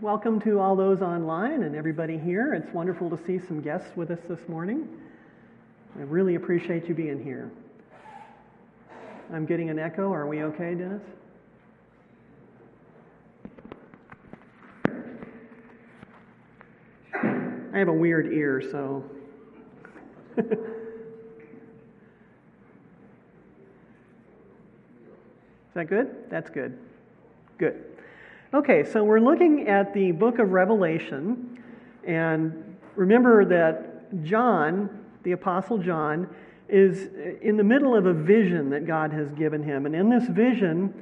Welcome to all those online and everybody here. It's wonderful to see some guests with us this morning. I really appreciate you being here. I'm getting an echo. Are we okay, Dennis? I have a weird ear, so. Is that good? That's good. Good. Okay, so we're looking at the book of Revelation, and remember that John, the Apostle John, is in the middle of a vision that God has given him. And in this vision,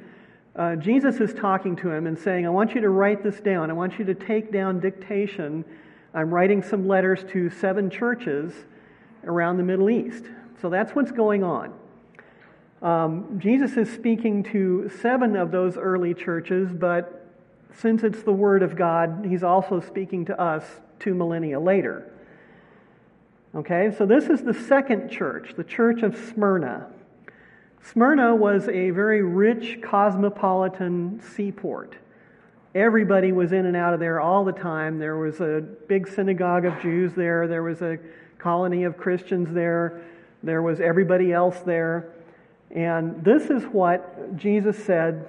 uh, Jesus is talking to him and saying, I want you to write this down. I want you to take down dictation I'm writing some letters to seven churches around the Middle East. So that's what's going on. Um, Jesus is speaking to seven of those early churches, but since it's the Word of God, he's also speaking to us two millennia later. Okay, so this is the second church, the church of Smyrna. Smyrna was a very rich cosmopolitan seaport. Everybody was in and out of there all the time. There was a big synagogue of Jews there, there was a colony of Christians there, there was everybody else there. And this is what Jesus said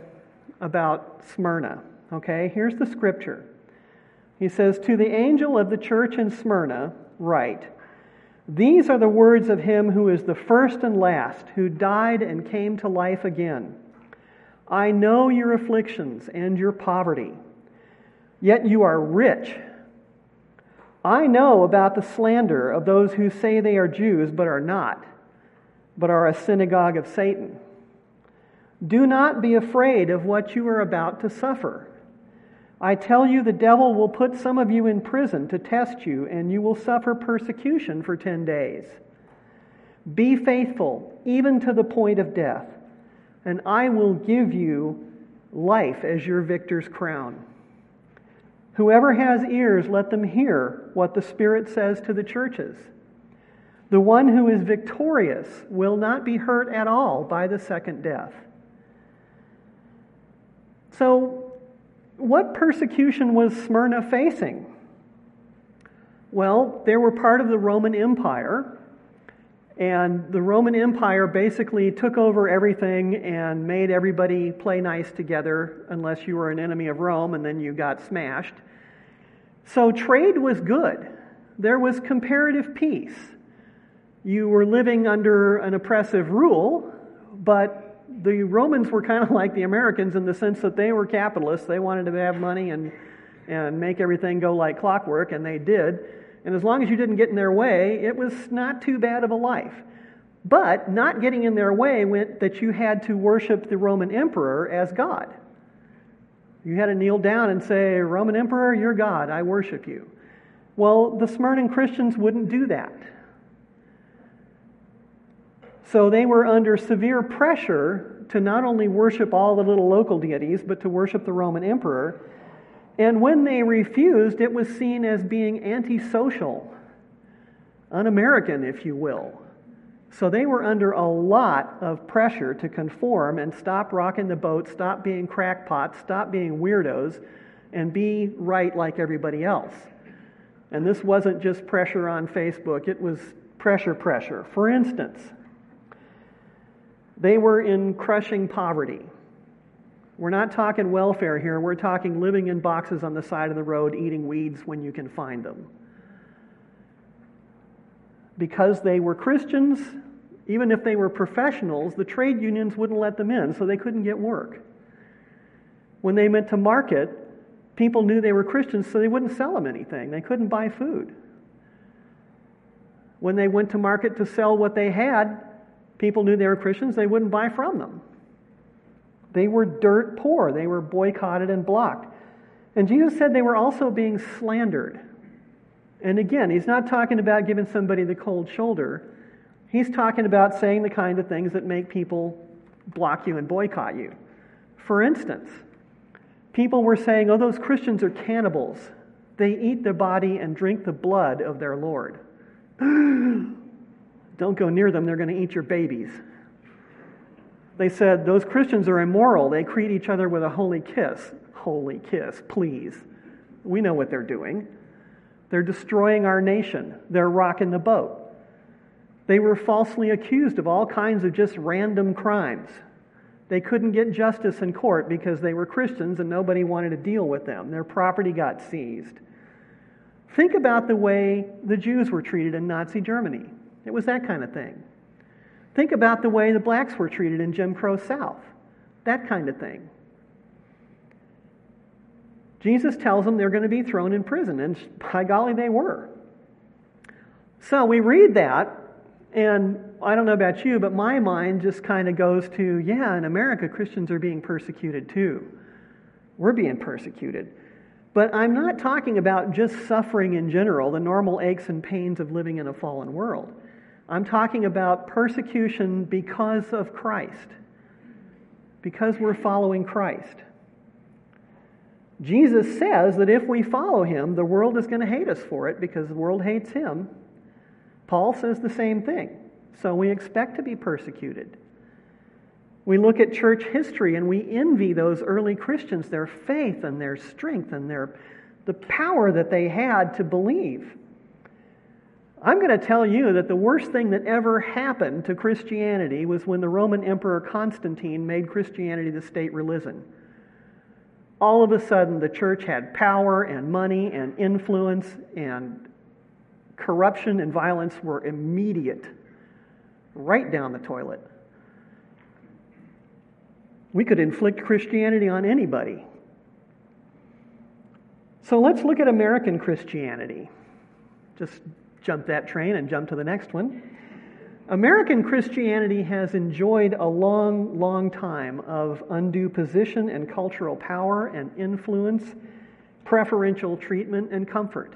about Smyrna. Okay, here's the scripture. He says, To the angel of the church in Smyrna, write, These are the words of him who is the first and last, who died and came to life again. I know your afflictions and your poverty, yet you are rich. I know about the slander of those who say they are Jews but are not, but are a synagogue of Satan. Do not be afraid of what you are about to suffer. I tell you, the devil will put some of you in prison to test you, and you will suffer persecution for ten days. Be faithful, even to the point of death and I will give you life as your victor's crown. Whoever has ears, let them hear what the Spirit says to the churches. The one who is victorious will not be hurt at all by the second death. So, what persecution was Smyrna facing? Well, they were part of the Roman Empire, and the Roman Empire basically took over everything and made everybody play nice together, unless you were an enemy of Rome and then you got smashed. So trade was good. There was comparative peace. You were living under an oppressive rule, but the Romans were kind of like the Americans in the sense that they were capitalists. They wanted to have money and, and make everything go like clockwork, and they did. And as long as you didn't get in their way, it was not too bad of a life. But not getting in their way meant that you had to worship the Roman emperor as God. You had to kneel down and say, Roman emperor, you're God, I worship you. Well, the Smyrna Christians wouldn't do that. So they were under severe pressure to not only worship all the little local deities, but to worship the Roman emperor. And when they refused, it was seen as being antisocial, un American, if you will. So they were under a lot of pressure to conform and stop rocking the boat, stop being crackpots, stop being weirdos, and be right like everybody else. And this wasn't just pressure on Facebook, it was pressure, pressure. For instance, they were in crushing poverty. We're not talking welfare here. We're talking living in boxes on the side of the road, eating weeds when you can find them. Because they were Christians, even if they were professionals, the trade unions wouldn't let them in, so they couldn't get work. When they went to market, people knew they were Christians, so they wouldn't sell them anything. They couldn't buy food. When they went to market to sell what they had, people knew they were Christians, they wouldn't buy from them. They were dirt poor. They were boycotted and blocked. And Jesus said they were also being slandered. And again, he's not talking about giving somebody the cold shoulder. He's talking about saying the kind of things that make people block you and boycott you. For instance, people were saying, oh, those Christians are cannibals. They eat the body and drink the blood of their Lord. Don't go near them, they're going to eat your babies. They said, Those Christians are immoral. They greet each other with a holy kiss. Holy kiss, please. We know what they're doing. They're destroying our nation, they're rocking the boat. They were falsely accused of all kinds of just random crimes. They couldn't get justice in court because they were Christians and nobody wanted to deal with them. Their property got seized. Think about the way the Jews were treated in Nazi Germany. It was that kind of thing. Think about the way the blacks were treated in Jim Crow South. That kind of thing. Jesus tells them they're going to be thrown in prison, and by golly, they were. So we read that, and I don't know about you, but my mind just kind of goes to, yeah, in America, Christians are being persecuted too. We're being persecuted. But I'm not talking about just suffering in general, the normal aches and pains of living in a fallen world. I'm talking about persecution because of Christ, because we're following Christ. Jesus says that if we follow him, the world is going to hate us for it because the world hates him. Paul says the same thing. So we expect to be persecuted. We look at church history and we envy those early Christians, their faith and their strength and their, the power that they had to believe. I'm going to tell you that the worst thing that ever happened to Christianity was when the Roman Emperor Constantine made Christianity the state religion. All of a sudden, the church had power and money and influence and corruption and violence were immediate, right down the toilet. We could inflict Christianity on anybody. So let's look at American Christianity. Just jump that train and jump to the next one. American Christianity has enjoyed a long, long time of undue position and cultural power and influence, preferential treatment and comfort.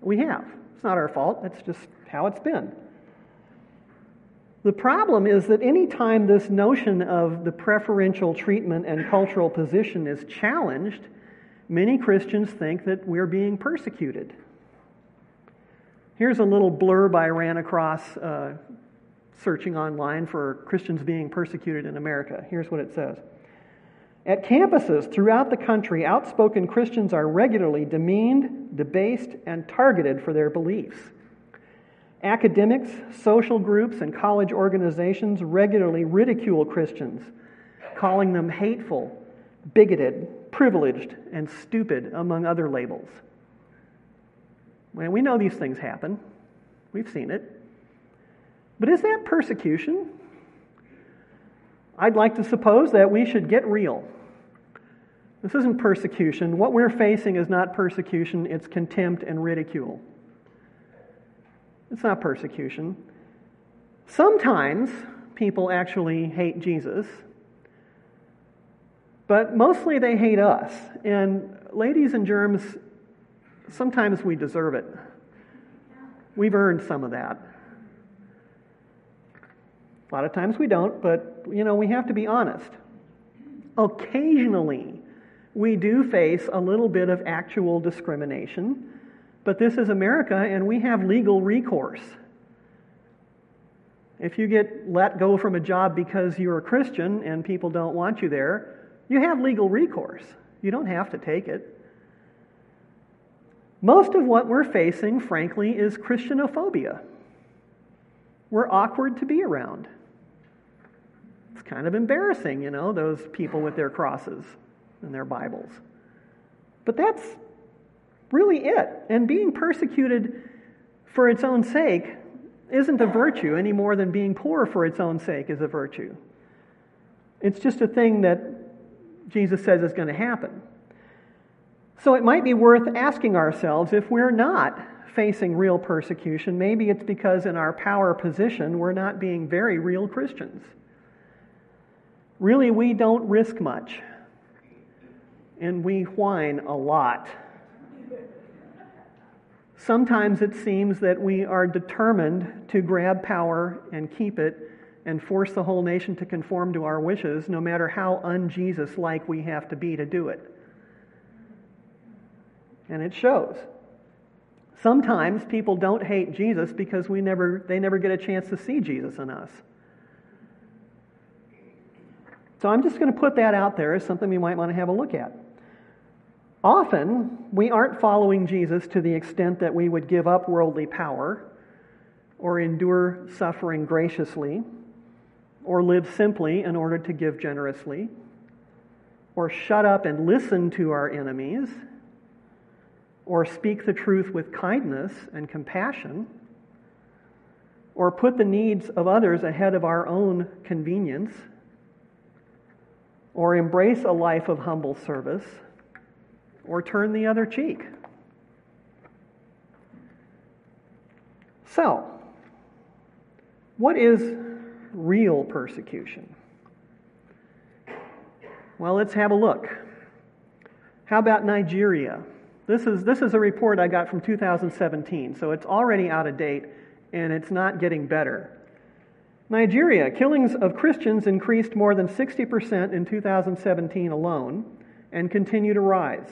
We have. It's not our fault, that's just how it's been. The problem is that any time this notion of the preferential treatment and cultural position is challenged, many Christians think that we're being persecuted. Here's a little blurb I ran across uh, searching online for Christians being persecuted in America. Here's what it says. At campuses throughout the country, outspoken Christians are regularly demeaned, debased, and targeted for their beliefs. Academics, social groups, and college organizations regularly ridicule Christians, calling them hateful, bigoted, privileged, and stupid, among other labels. Well, we know these things happen, we've seen it. But is that persecution? I'd like to suppose that we should get real. This isn't persecution. What we're facing is not persecution, it's contempt and ridicule. It's not persecution. Sometimes people actually hate Jesus, but mostly they hate us. And ladies and germs, sometimes we deserve it. We've earned some of that. A lot of times we don't, but you know, we have to be honest. Occasionally, we do face a little bit of actual discrimination, but this is America and we have legal recourse. If you get let go from a job because you're a Christian and people don't want you there, you have legal recourse. You don't have to take it. Most of what we're facing, frankly, is Christianophobia. We're awkward to be around. It's kind of embarrassing, you know, those people with their crosses and their Bibles. But that's really it. And being persecuted for its own sake isn't a virtue any more than being poor for its own sake is a virtue. It's just a thing that Jesus says is going to happen. So it might be worth asking ourselves if we're not facing real persecution, maybe it's because in our power position we're not being very real Christians. Really, we don't risk much. And we whine a lot. Sometimes it seems that we are determined to grab power and keep it and force the whole nation to conform to our wishes, no matter how un Jesus like we have to be to do it. And it shows. Sometimes people don't hate Jesus because we never, they never get a chance to see Jesus in us. So I'm just going to put that out there as something we might want to have a look at. Often, we aren't following Jesus to the extent that we would give up worldly power or endure suffering graciously or live simply in order to give generously or shut up and listen to our enemies or speak the truth with kindness and compassion or put the needs of others ahead of our own convenience or embrace a life of humble service or turn the other cheek. So, what is real persecution? Well, let's have a look. How about Nigeria? This is, this is a report I got from 2017, so it's already out of date and it's not getting better. Nigeria, killings of Christians increased more than 60% in 2017 alone and continue to rise.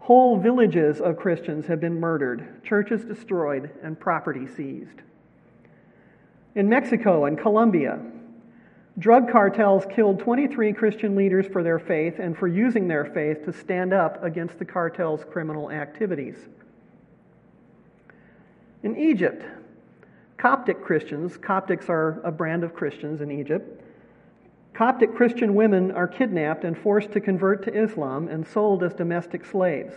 Whole villages of Christians have been murdered, churches destroyed, and property seized. In Mexico and Colombia, drug cartels killed 23 Christian leaders for their faith and for using their faith to stand up against the cartel's criminal activities. In Egypt, Coptic Christians, Coptics are a brand of Christians in Egypt, Coptic Christian women are kidnapped and forced to convert to Islam and sold as domestic slaves,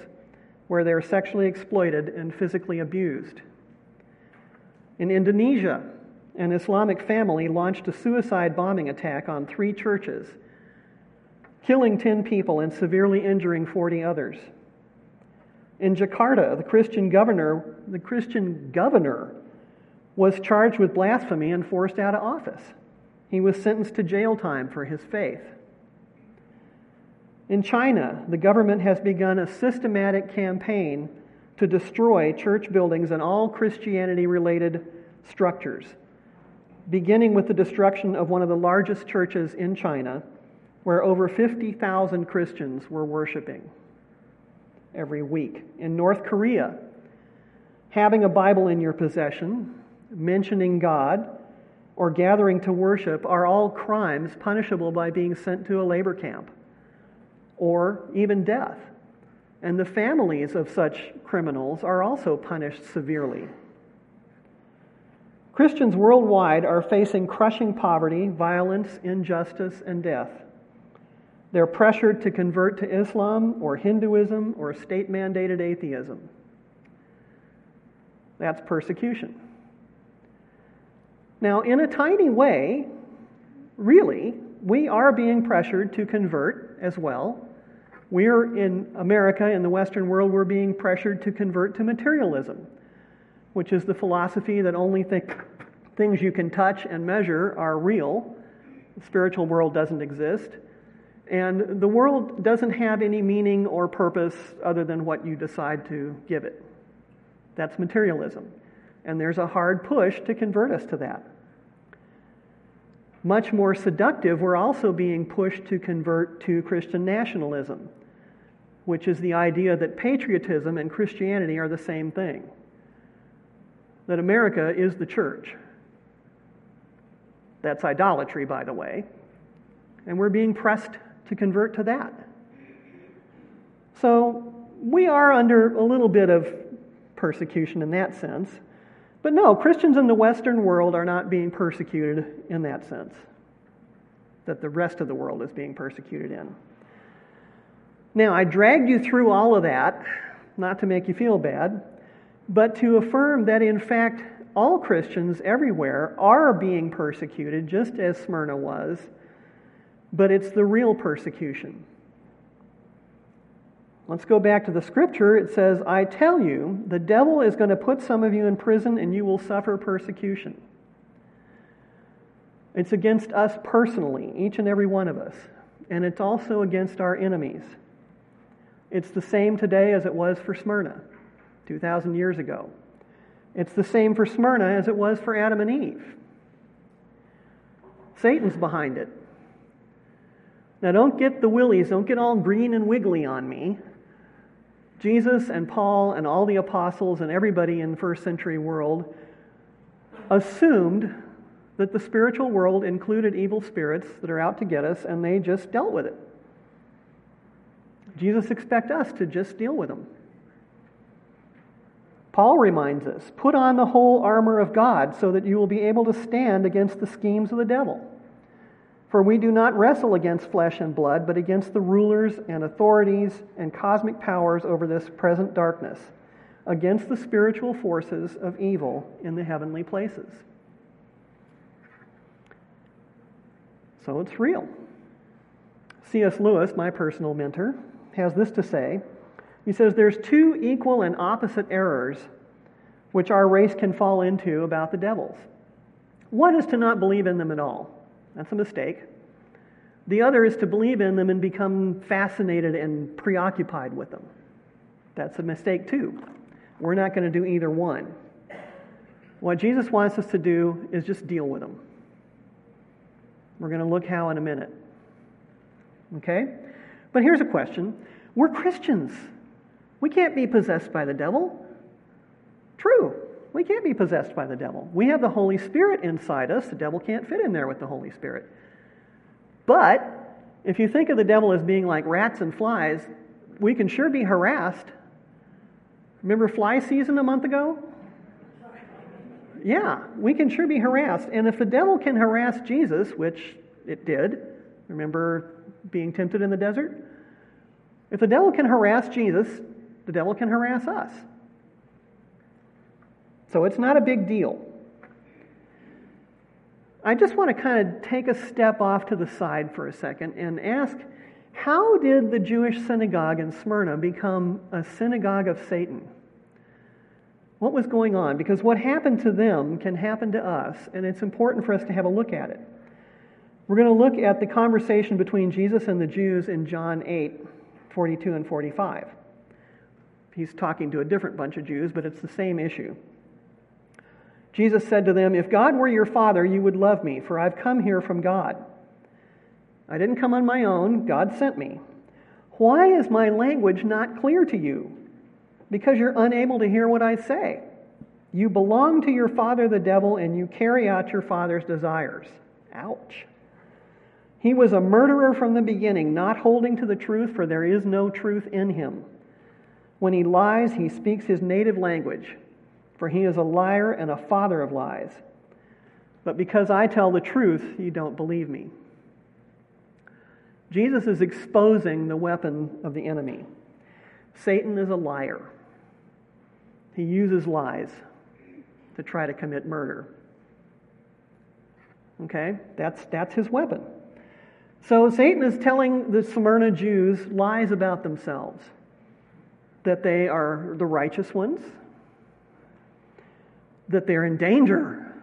where they are sexually exploited and physically abused. In Indonesia, an Islamic family launched a suicide bombing attack on three churches, killing 10 people and severely injuring 40 others. In Jakarta, the Christian governor, the Christian governor was charged with blasphemy and forced out of office. He was sentenced to jail time for his faith. In China, the government has begun a systematic campaign to destroy church buildings and all Christianity related structures, beginning with the destruction of one of the largest churches in China, where over 50,000 Christians were worshiping every week. In North Korea, having a Bible in your possession, mentioning God, or gathering to worship are all crimes punishable by being sent to a labor camp or even death. And the families of such criminals are also punished severely. Christians worldwide are facing crushing poverty, violence, injustice, and death. They're pressured to convert to Islam or Hinduism or state mandated atheism. That's persecution. Now, in a tiny way, really, we are being pressured to convert as well. We're in America, in the Western world, we're being pressured to convert to materialism, which is the philosophy that only th- things you can touch and measure are real. The spiritual world doesn't exist. And the world doesn't have any meaning or purpose other than what you decide to give it. That's materialism. And there's a hard push to convert us to that. Much more seductive, we're also being pushed to convert to Christian nationalism, which is the idea that patriotism and Christianity are the same thing. That America is the church. That's idolatry, by the way. And we're being pressed to convert to that. So we are under a little bit of persecution in that sense. But no, Christians in the Western world are not being persecuted in that sense, that the rest of the world is being persecuted in. Now, I dragged you through all of that, not to make you feel bad, but to affirm that in fact, all Christians everywhere are being persecuted, just as Smyrna was, but it's the real persecution. Let's go back to the scripture. It says, I tell you, the devil is going to put some of you in prison and you will suffer persecution. It's against us personally, each and every one of us. And it's also against our enemies. It's the same today as it was for Smyrna 2,000 years ago. It's the same for Smyrna as it was for Adam and Eve. Satan's behind it. Now, don't get the willies, don't get all green and wiggly on me. Jesus and Paul and all the apostles and everybody in the first century world assumed that the spiritual world included evil spirits that are out to get us, and they just dealt with it. Jesus expects us to just deal with them. Paul reminds us put on the whole armor of God so that you will be able to stand against the schemes of the devil. For we do not wrestle against flesh and blood, but against the rulers and authorities and cosmic powers over this present darkness, against the spiritual forces of evil in the heavenly places. So it's real. C.S. Lewis, my personal mentor, has this to say. He says there's two equal and opposite errors which our race can fall into about the devils. One is to not believe in them at all. That's a mistake. The other is to believe in them and become fascinated and preoccupied with them. That's a mistake too. We're not going to do either one. What Jesus wants us to do is just deal with them. We're going to look how in a minute. Okay? But here's a question We're Christians. We can't be possessed by the devil. True. We can't be possessed by the devil. We have the Holy Spirit inside us. The devil can't fit in there with the Holy Spirit. But if you think of the devil as being like rats and flies, we can sure be harassed. Remember fly season a month ago? Yeah, we can sure be harassed. And if the devil can harass Jesus, which it did, remember being tempted in the desert? If the devil can harass Jesus, the devil can harass us. So it's not a big deal. I just want to kind of take a step off to the side for a second and ask how did the Jewish synagogue in Smyrna become a synagogue of Satan? What was going on? Because what happened to them can happen to us, and it's important for us to have a look at it. We're going to look at the conversation between Jesus and the Jews in John 8, 42 and 45. He's talking to a different bunch of Jews, but it's the same issue. Jesus said to them, If God were your father, you would love me, for I've come here from God. I didn't come on my own, God sent me. Why is my language not clear to you? Because you're unable to hear what I say. You belong to your father, the devil, and you carry out your father's desires. Ouch. He was a murderer from the beginning, not holding to the truth, for there is no truth in him. When he lies, he speaks his native language for he is a liar and a father of lies. But because I tell the truth, you don't believe me. Jesus is exposing the weapon of the enemy. Satan is a liar. He uses lies to try to commit murder. Okay? That's, that's his weapon. So Satan is telling the Smyrna Jews lies about themselves that they are the righteous ones, that they're in danger.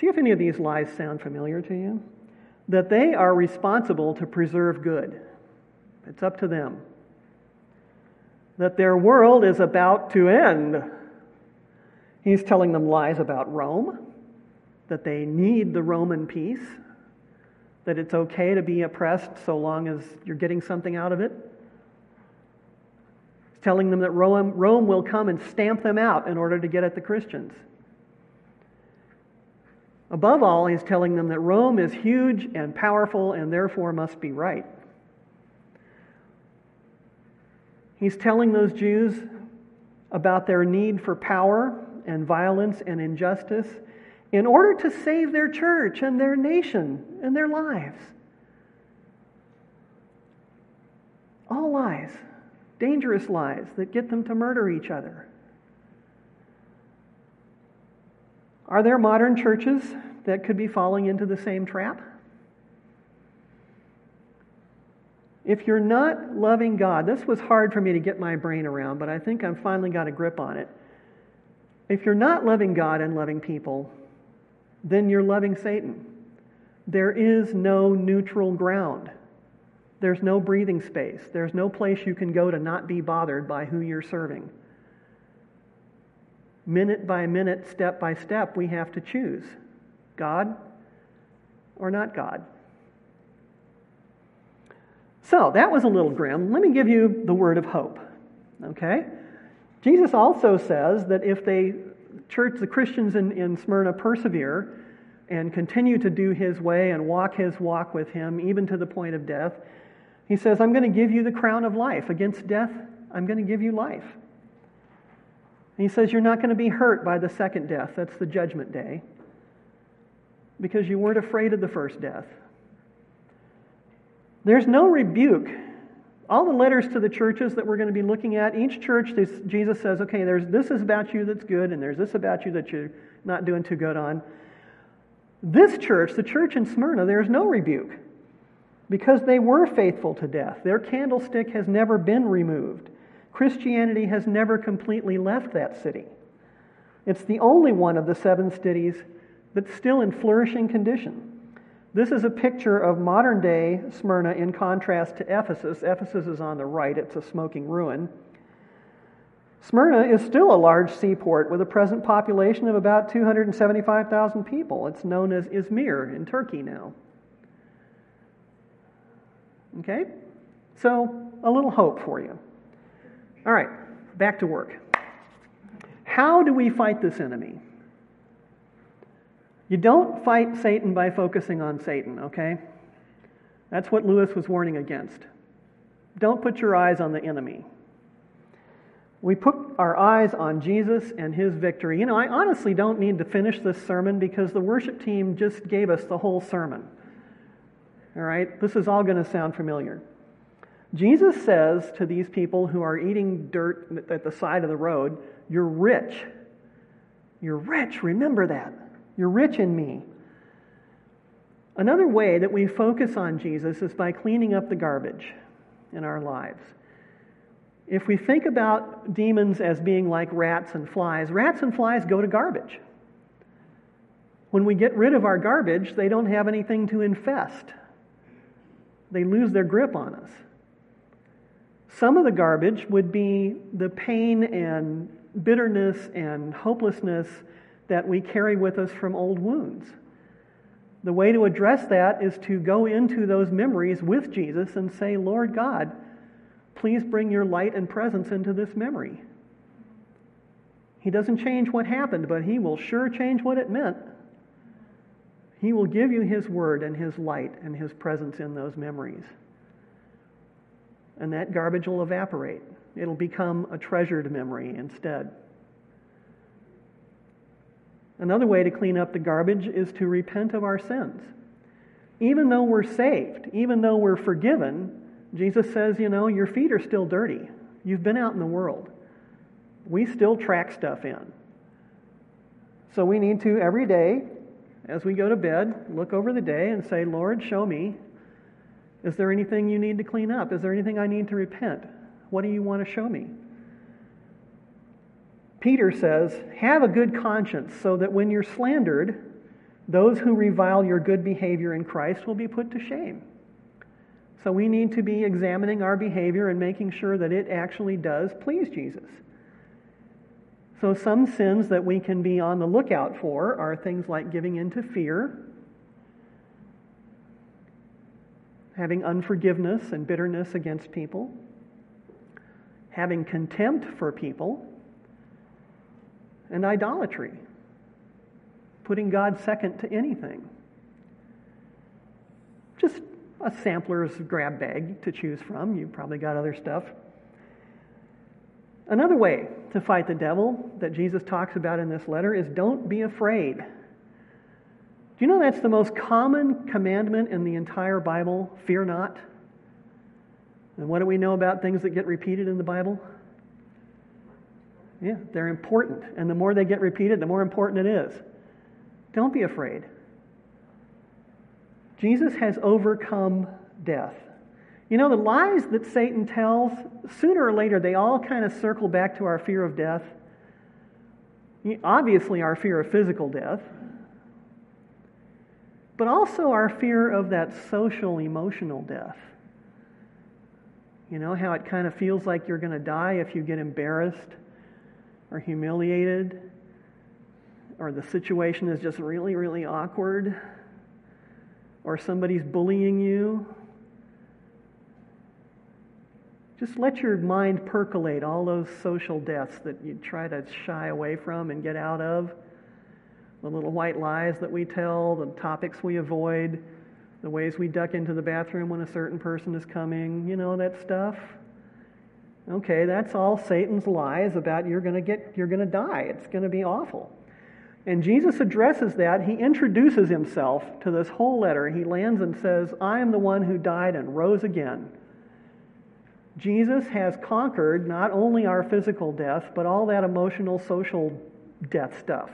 See if any of these lies sound familiar to you. That they are responsible to preserve good. It's up to them. That their world is about to end. He's telling them lies about Rome, that they need the Roman peace, that it's okay to be oppressed so long as you're getting something out of it telling them that Rome, Rome will come and stamp them out in order to get at the Christians. Above all, he's telling them that Rome is huge and powerful and therefore must be right. He's telling those Jews about their need for power and violence and injustice in order to save their church and their nation and their lives. All lies dangerous lies that get them to murder each other. Are there modern churches that could be falling into the same trap? If you're not loving God, this was hard for me to get my brain around, but I think I've finally got a grip on it. If you're not loving God and loving people, then you're loving Satan. There is no neutral ground. There's no breathing space. There's no place you can go to not be bothered by who you're serving. Minute by minute, step by step, we have to choose God or not God. So that was a little grim. Let me give you the word of hope. Okay? Jesus also says that if they, church, the Christians in, in Smyrna persevere and continue to do his way and walk his walk with him, even to the point of death, He says, I'm going to give you the crown of life. Against death, I'm going to give you life. And he says, You're not going to be hurt by the second death. That's the judgment day. Because you weren't afraid of the first death. There's no rebuke. All the letters to the churches that we're going to be looking at, each church, Jesus says, okay, there's this is about you that's good, and there's this about you that you're not doing too good on. This church, the church in Smyrna, there's no rebuke because they were faithful to death. Their candlestick has never been removed. Christianity has never completely left that city. It's the only one of the seven cities that's still in flourishing condition. This is a picture of modern day Smyrna in contrast to Ephesus. Ephesus is on the right, it's a smoking ruin. Smyrna is still a large seaport with a present population of about 275,000 people. It's known as Izmir in Turkey now. Okay? So, a little hope for you. All right, back to work. How do we fight this enemy? You don't fight Satan by focusing on Satan, okay? That's what Lewis was warning against. Don't put your eyes on the enemy. We put our eyes on Jesus and his victory. You know, I honestly don't need to finish this sermon because the worship team just gave us the whole sermon. All right? This is all going to sound familiar. Jesus says to these people who are eating dirt at the side of the road, You're rich. You're rich. Remember that. You're rich in me. Another way that we focus on Jesus is by cleaning up the garbage in our lives. If we think about demons as being like rats and flies, rats and flies go to garbage. When we get rid of our garbage, they don't have anything to infest. They lose their grip on us. Some of the garbage would be the pain and bitterness and hopelessness that we carry with us from old wounds. The way to address that is to go into those memories with Jesus and say, Lord God, please bring your light and presence into this memory. He doesn't change what happened, but He will sure change what it meant. He will give you His word and His light and His presence in those memories. And that garbage will evaporate. It'll become a treasured memory instead. Another way to clean up the garbage is to repent of our sins. Even though we're saved, even though we're forgiven, Jesus says, you know, your feet are still dirty. You've been out in the world. We still track stuff in. So we need to, every day, as we go to bed, look over the day and say, Lord, show me. Is there anything you need to clean up? Is there anything I need to repent? What do you want to show me? Peter says, Have a good conscience so that when you're slandered, those who revile your good behavior in Christ will be put to shame. So we need to be examining our behavior and making sure that it actually does please Jesus. So, some sins that we can be on the lookout for are things like giving into fear, having unforgiveness and bitterness against people, having contempt for people and idolatry, putting God second to anything. Just a sampler's grab bag to choose from. You've probably got other stuff. Another way to fight the devil that Jesus talks about in this letter is don't be afraid. Do you know that's the most common commandment in the entire Bible? Fear not. And what do we know about things that get repeated in the Bible? Yeah, they're important. And the more they get repeated, the more important it is. Don't be afraid. Jesus has overcome death. You know, the lies that Satan tells, sooner or later, they all kind of circle back to our fear of death. Obviously, our fear of physical death, but also our fear of that social, emotional death. You know, how it kind of feels like you're going to die if you get embarrassed or humiliated, or the situation is just really, really awkward, or somebody's bullying you. Just let your mind percolate all those social deaths that you try to shy away from and get out of. The little white lies that we tell, the topics we avoid, the ways we duck into the bathroom when a certain person is coming, you know, that stuff. Okay, that's all Satan's lies about you're going to get you're going to die. It's going to be awful. And Jesus addresses that. He introduces himself to this whole letter. He lands and says, "I am the one who died and rose again." Jesus has conquered not only our physical death, but all that emotional, social death stuff.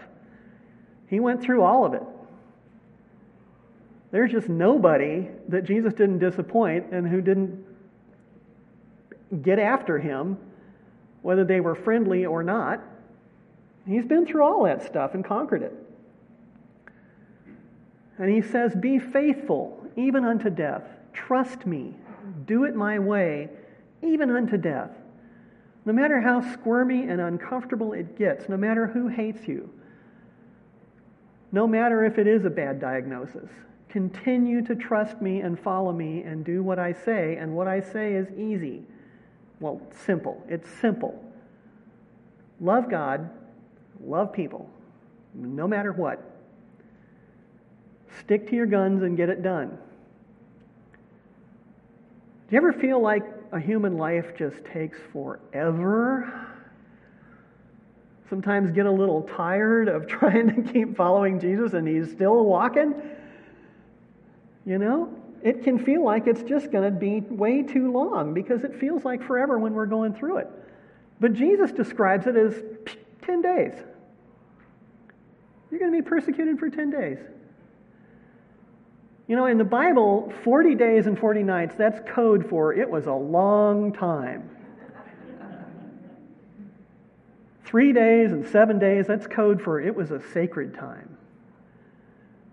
He went through all of it. There's just nobody that Jesus didn't disappoint and who didn't get after him, whether they were friendly or not. He's been through all that stuff and conquered it. And he says, Be faithful, even unto death. Trust me. Do it my way, even unto death. No matter how squirmy and uncomfortable it gets, no matter who hates you, no matter if it is a bad diagnosis, continue to trust me and follow me and do what I say. And what I say is easy. Well, simple. It's simple. Love God, love people, no matter what. Stick to your guns and get it done. Do you ever feel like a human life just takes forever? Sometimes get a little tired of trying to keep following Jesus and he's still walking? You know? it can feel like it's just going to be way too long because it feels like forever when we're going through it. But Jesus describes it as 10 days. You're going to be persecuted for 10 days. You know, in the Bible, 40 days and 40 nights, that's code for it was a long time. Three days and seven days, that's code for it was a sacred time.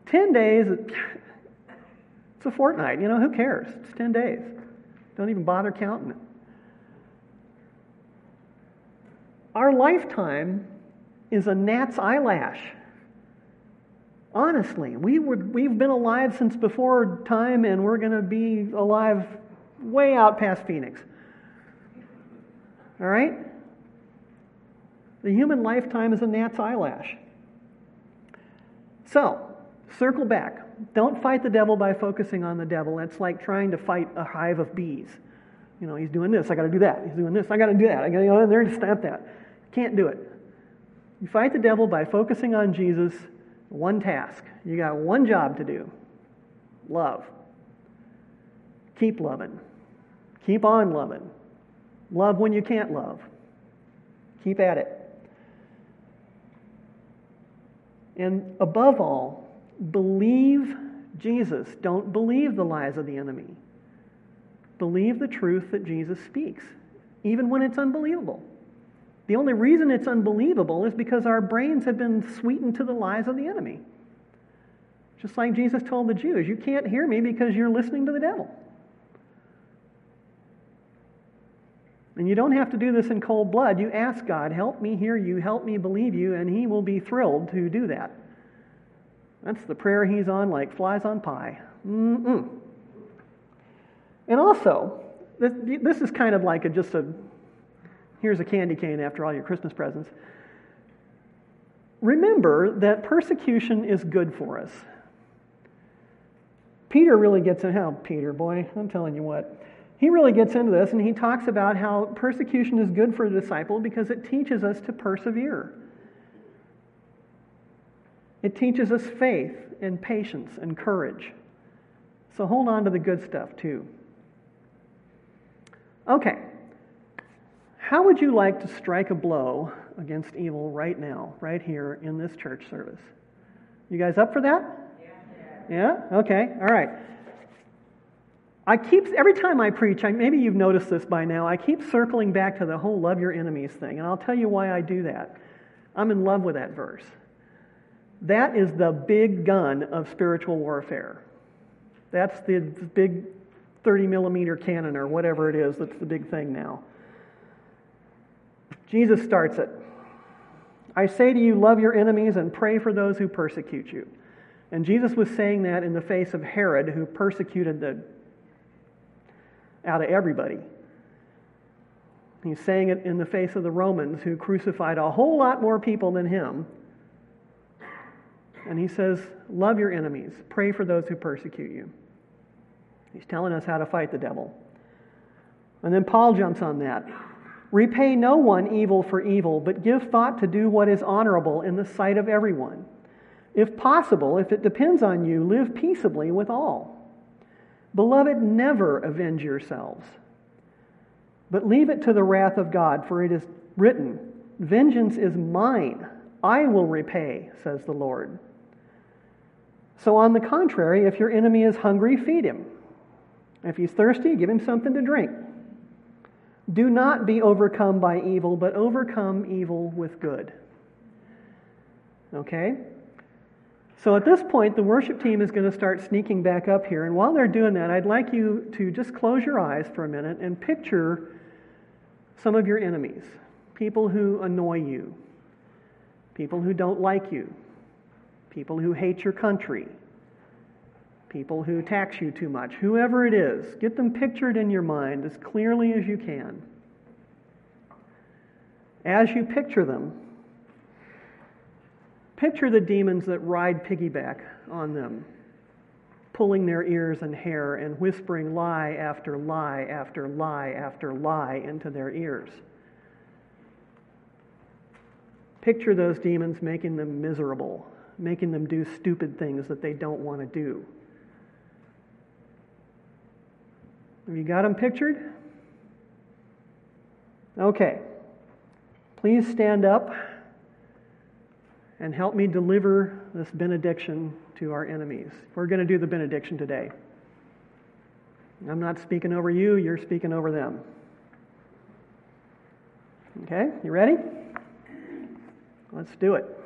10 days, it's a fortnight. You know, who cares? It's 10 days. Don't even bother counting it. Our lifetime is a gnat's eyelash. Honestly, we we've been alive since before time, and we're going to be alive way out past Phoenix. All right? The human lifetime is a gnat's eyelash. So, circle back. Don't fight the devil by focusing on the devil. It's like trying to fight a hive of bees. You know, he's doing this, I got to do that. He's doing this, I got to do that. I got to go in there and stamp that. Can't do it. You fight the devil by focusing on Jesus, one task. You got one job to do love. Keep loving. Keep on loving. Love when you can't love. Keep at it. And above all, Believe Jesus. Don't believe the lies of the enemy. Believe the truth that Jesus speaks, even when it's unbelievable. The only reason it's unbelievable is because our brains have been sweetened to the lies of the enemy. Just like Jesus told the Jews, you can't hear me because you're listening to the devil. And you don't have to do this in cold blood. You ask God, help me hear you, help me believe you, and He will be thrilled to do that. That's the prayer he's on like flies on pie. Mm-mm. And also, this, is kind of like a, just a here's a candy cane after all your Christmas presents. Remember that persecution is good for us. Peter really gets in how Peter, boy, I'm telling you what. He really gets into this and he talks about how persecution is good for a disciple because it teaches us to persevere. It teaches us faith and patience and courage. So hold on to the good stuff too. Okay. How would you like to strike a blow against evil right now, right here in this church service? You guys up for that? Yeah? Okay. All right. I keep every time I preach, I, maybe you've noticed this by now, I keep circling back to the whole love your enemies thing, and I'll tell you why I do that. I'm in love with that verse. That is the big gun of spiritual warfare. That's the big 30 millimeter cannon or whatever it is that's the big thing now. Jesus starts it. I say to you, love your enemies and pray for those who persecute you. And Jesus was saying that in the face of Herod, who persecuted the out of everybody. He's saying it in the face of the Romans, who crucified a whole lot more people than him and he says, Love your enemies, pray for those who persecute you. He's telling us how to fight the devil. And then Paul jumps on that. Repay no one evil for evil, but give thought to do what is honorable in the sight of everyone. If possible, if it depends on you, live peaceably with all. Beloved, never avenge yourselves, but leave it to the wrath of God, for it is written, Vengeance is mine, I will repay, says the Lord. So, on the contrary, if your enemy is hungry, feed him. If he's thirsty, give him something to drink. Do not be overcome by evil, but overcome evil with good. Okay? So at this point, the worship team is going to start sneaking back up here. And while they're doing that, I'd like you to just close your eyes for a minute and picture some of your enemies people who annoy you, people who don't like you, people who hate your country, people who tax you too much, whoever it is. Get them pictured in your mind as clearly as you can. As you picture them, picture the demons that ride piggyback on them, pulling their ears and hair and whispering lie after lie after lie after lie into their ears. Picture those demons making them miserable, making them do stupid things that they don't want to do. Have you got them pictured? Okay. Please stand up and help me deliver this benediction to our enemies. We're going to do the benediction today. I'm not speaking over you, you're speaking over them. Okay, you ready? Let's do it.